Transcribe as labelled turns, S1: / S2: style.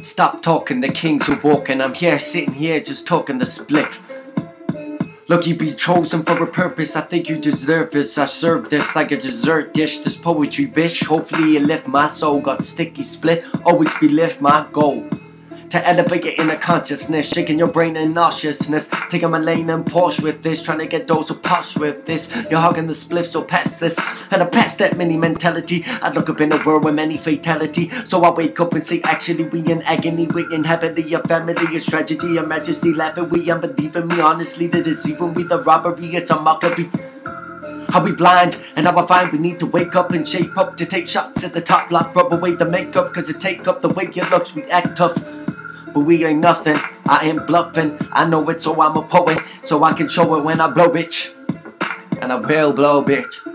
S1: Stop talking, the kings are walking. I'm here, sitting here, just talking the spliff. Look, you be chosen for a purpose. I think you deserve this. I serve this like a dessert dish. This poetry, bitch. Hopefully, you lift my soul. Got sticky split. Always be lift my goal to elevate your inner consciousness, shaking your brain in nauseousness, taking my lane and Porsche with this, trying to get those who posh with this. You're hugging the spliff, so pass this, and I pass that mini mentality. I look up in a world with many fatality, so I wake up and say, actually, we in agony, we in happily, a family, it's tragedy, a majesty, laughing, we unbelieving me, honestly, the deceiving, we the robbery, it's a mockery. Are we blind? And now I find we need to wake up and shape up to take shots at the top block, rub away the makeup, cause it take up the way you looks, we act tough. But we ain't nothing, I ain't bluffing. I know it, so I'm a poet, so I can show it when I blow, bitch. And I will blow, bitch.